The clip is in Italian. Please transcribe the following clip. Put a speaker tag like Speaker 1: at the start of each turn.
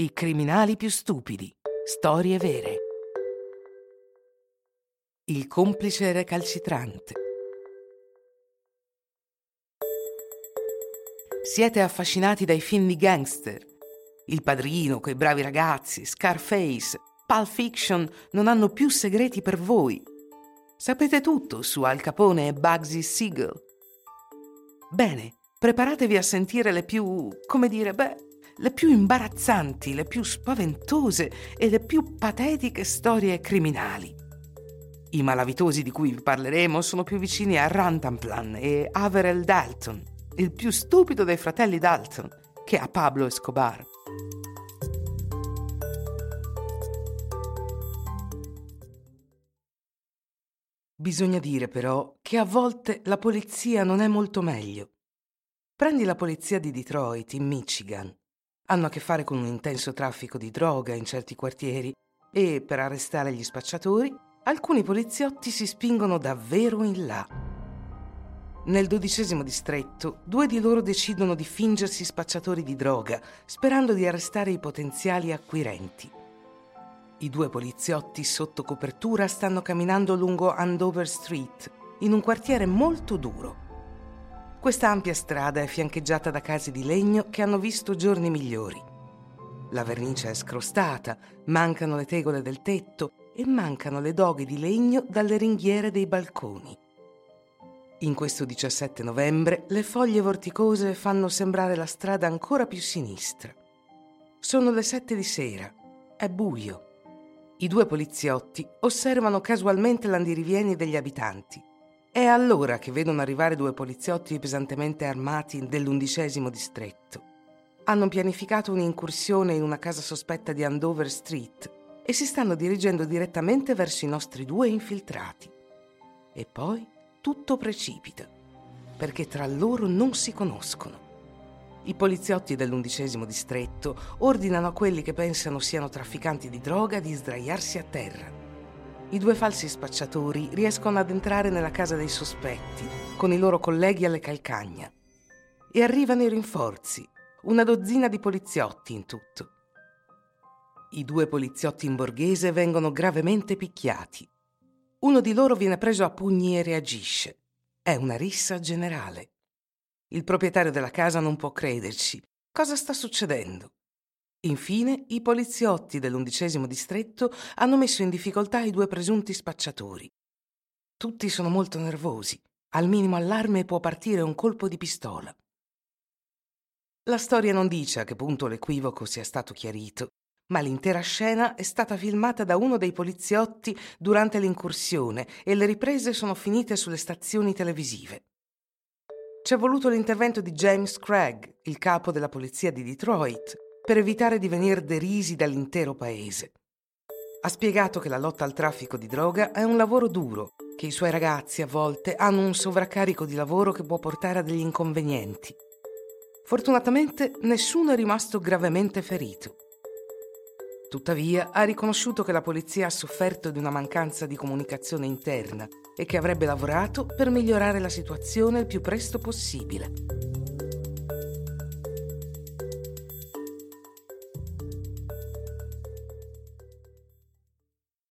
Speaker 1: I criminali più stupidi. Storie vere. Il complice recalcitrante. Siete affascinati dai film di gangster. Il padrino, quei bravi ragazzi, Scarface, Pulp Fiction non hanno più segreti per voi. Sapete tutto su Al Capone e Bugsy Siegel. Bene, preparatevi a sentire le più, come dire, beh, le più imbarazzanti, le più spaventose e le più patetiche storie criminali. I malavitosi di cui vi parleremo sono più vicini a Rantanplan e Averell Dalton, il più stupido dei fratelli Dalton, che a Pablo Escobar. Bisogna dire però che a volte la polizia non è molto meglio. Prendi la polizia di Detroit, in Michigan. Hanno a che fare con un intenso traffico di droga in certi quartieri e, per arrestare gli spacciatori, alcuni poliziotti si spingono davvero in là. Nel dodicesimo distretto, due di loro decidono di fingersi spacciatori di droga, sperando di arrestare i potenziali acquirenti. I due poliziotti sotto copertura stanno camminando lungo Andover Street, in un quartiere molto duro. Questa ampia strada è fiancheggiata da case di legno che hanno visto giorni migliori. La vernice è scrostata, mancano le tegole del tetto e mancano le doghe di legno dalle ringhiere dei balconi. In questo 17 novembre le foglie vorticose fanno sembrare la strada ancora più sinistra. Sono le sette di sera, è buio i due poliziotti osservano casualmente l'andirivieni degli abitanti. È allora che vedono arrivare due poliziotti pesantemente armati dell'undicesimo distretto. Hanno pianificato un'incursione in una casa sospetta di Andover Street e si stanno dirigendo direttamente verso i nostri due infiltrati. E poi tutto precipita, perché tra loro non si conoscono. I poliziotti dell'undicesimo distretto ordinano a quelli che pensano siano trafficanti di droga di sdraiarsi a terra. I due falsi spacciatori riescono ad entrare nella casa dei sospetti, con i loro colleghi alle calcagna. E arrivano i rinforzi, una dozzina di poliziotti in tutto. I due poliziotti in borghese vengono gravemente picchiati. Uno di loro viene preso a pugni e reagisce. È una rissa generale. Il proprietario della casa non può crederci. Cosa sta succedendo? Infine, i poliziotti dell'undicesimo distretto hanno messo in difficoltà i due presunti spacciatori. Tutti sono molto nervosi. Al minimo allarme può partire un colpo di pistola. La storia non dice a che punto l'equivoco sia stato chiarito, ma l'intera scena è stata filmata da uno dei poliziotti durante l'incursione e le riprese sono finite sulle stazioni televisive. C'è voluto l'intervento di James Craig, il capo della polizia di Detroit, per evitare di venire derisi dall'intero paese. Ha spiegato che la lotta al traffico di droga è un lavoro duro, che i suoi ragazzi a volte hanno un sovraccarico di lavoro che può portare a degli inconvenienti. Fortunatamente nessuno è rimasto gravemente ferito. Tuttavia ha riconosciuto che la polizia ha sofferto di una mancanza di comunicazione interna e che avrebbe lavorato per migliorare la situazione il più presto possibile.